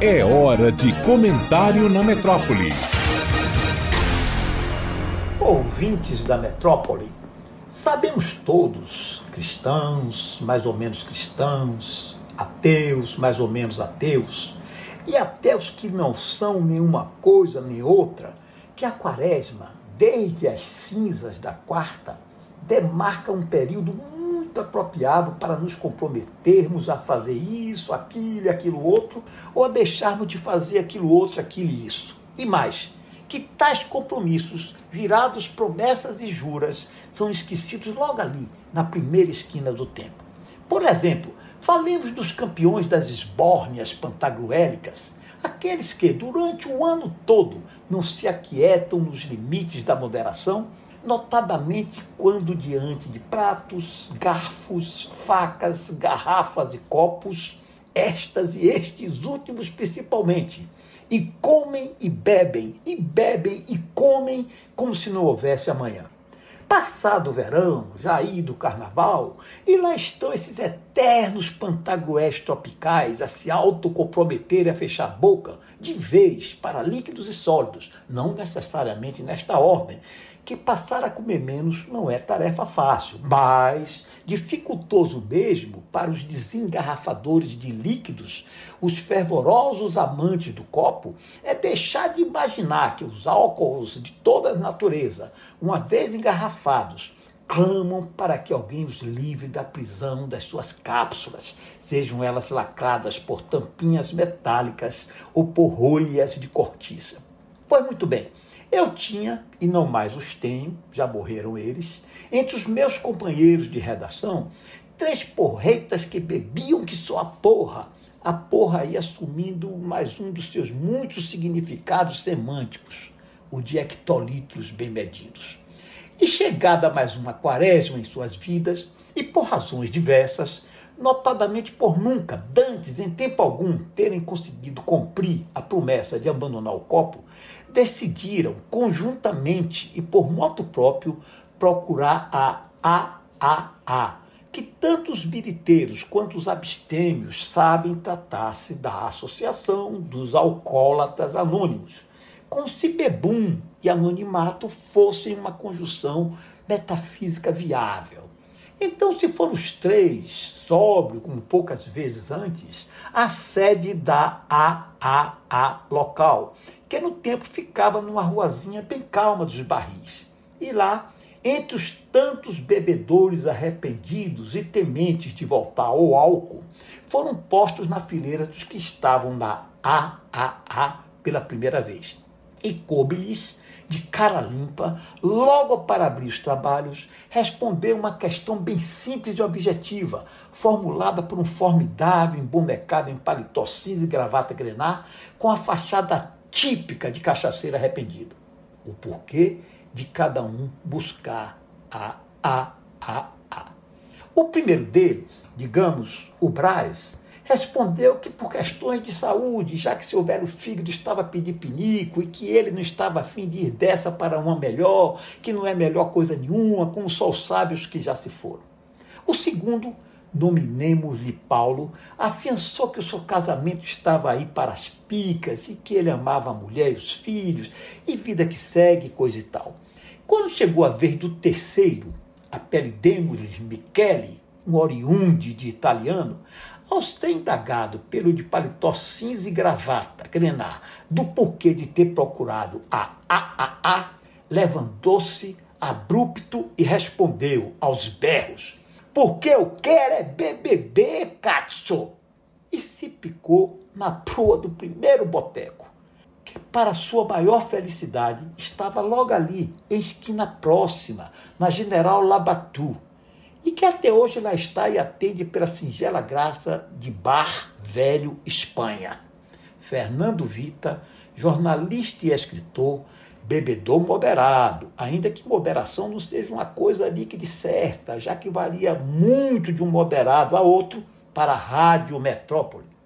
É hora de comentário na metrópole. Ouvintes da metrópole, sabemos todos, cristãos, mais ou menos cristãos, ateus, mais ou menos ateus, e até os que não são nenhuma coisa nem outra, que a quaresma, desde as cinzas da quarta, demarca um período muito apropriado para nos comprometermos a fazer isso, aquilo aquilo outro, ou a deixarmos de fazer aquilo outro, aquilo e isso. E mais, que tais compromissos, virados promessas e juras, são esquecidos logo ali, na primeira esquina do tempo. Por exemplo, falemos dos campeões das esbórnias pantagruélicas, aqueles que, durante o ano todo, não se aquietam nos limites da moderação notadamente quando diante de pratos, garfos, facas, garrafas e copos, estas e estes últimos principalmente, e comem e bebem, e bebem e comem como se não houvesse amanhã. Passado o verão, já ido o carnaval, e lá estão esses eternos pantagrués tropicais a se autocomprometerem a fechar a boca de vez para líquidos e sólidos, não necessariamente nesta ordem, que passar a comer menos não é tarefa fácil, mas dificultoso mesmo para os desengarrafadores de líquidos, os fervorosos amantes do copo, é deixar de imaginar que os álcools de toda a natureza, uma vez engarrafados, clamam para que alguém os livre da prisão das suas cápsulas, sejam elas lacradas por tampinhas metálicas ou por rolhas de cortiça. Pois muito bem, eu tinha, e não mais os tenho, já morreram eles, entre os meus companheiros de redação, três porretas que bebiam que só a porra. A porra ia assumindo mais um dos seus muitos significados semânticos, o de hectolitros bem medidos. E chegada mais uma quaresma em suas vidas, e por razões diversas, notadamente por nunca, dantes, em tempo algum, terem conseguido cumprir a promessa de abandonar o copo, decidiram conjuntamente e por moto próprio procurar a AAA, que tanto os biriteiros quanto os abstêmios sabem tratar-se da Associação dos Alcoólatras Anônimos, como se bebum e anonimato fossem uma conjunção metafísica viável. Então, se for os três, sóbrio, como poucas vezes antes, a sede da AAA local, que no tempo ficava numa ruazinha bem calma dos barris. E lá, entre os tantos bebedores arrependidos e tementes de voltar ao álcool, foram postos na fileira dos que estavam na AAA pela primeira vez. E coube-lhes de cara limpa, logo para abrir os trabalhos, responder uma questão bem simples e objetiva, formulada por um formidável embomecado em paletó cinza e gravata grenar, com a fachada típica de cachaceiro arrependido. O porquê de cada um buscar a A, A, A. O primeiro deles, digamos, o Braz, respondeu que por questões de saúde, já que seu velho fígado estava pedindo pinico e que ele não estava afim de ir dessa para uma melhor, que não é melhor coisa nenhuma, como só os sábios que já se foram. O segundo, nominemos-lhe Paulo, afiançou que o seu casamento estava aí para as picas e que ele amava a mulher e os filhos, e vida que segue, coisa e tal. Quando chegou a vez do terceiro, apelidemos-lhe Michele, um oriunde de italiano, ao ser indagado pelo de paletó cinza e gravata, Grenar, do porquê de ter procurado a AAA, levantou-se abrupto e respondeu aos berros: Porque eu quero é BBB, cazzo! E se picou na proa do primeiro boteco, que, para sua maior felicidade, estava logo ali, em esquina próxima, na General Labatu e que até hoje lá está e atende pela singela graça de Bar Velho Espanha. Fernando Vita, jornalista e escritor, bebedor moderado, ainda que moderação não seja uma coisa líquida e certa, já que varia muito de um moderado a outro para a Rádio Metrópole.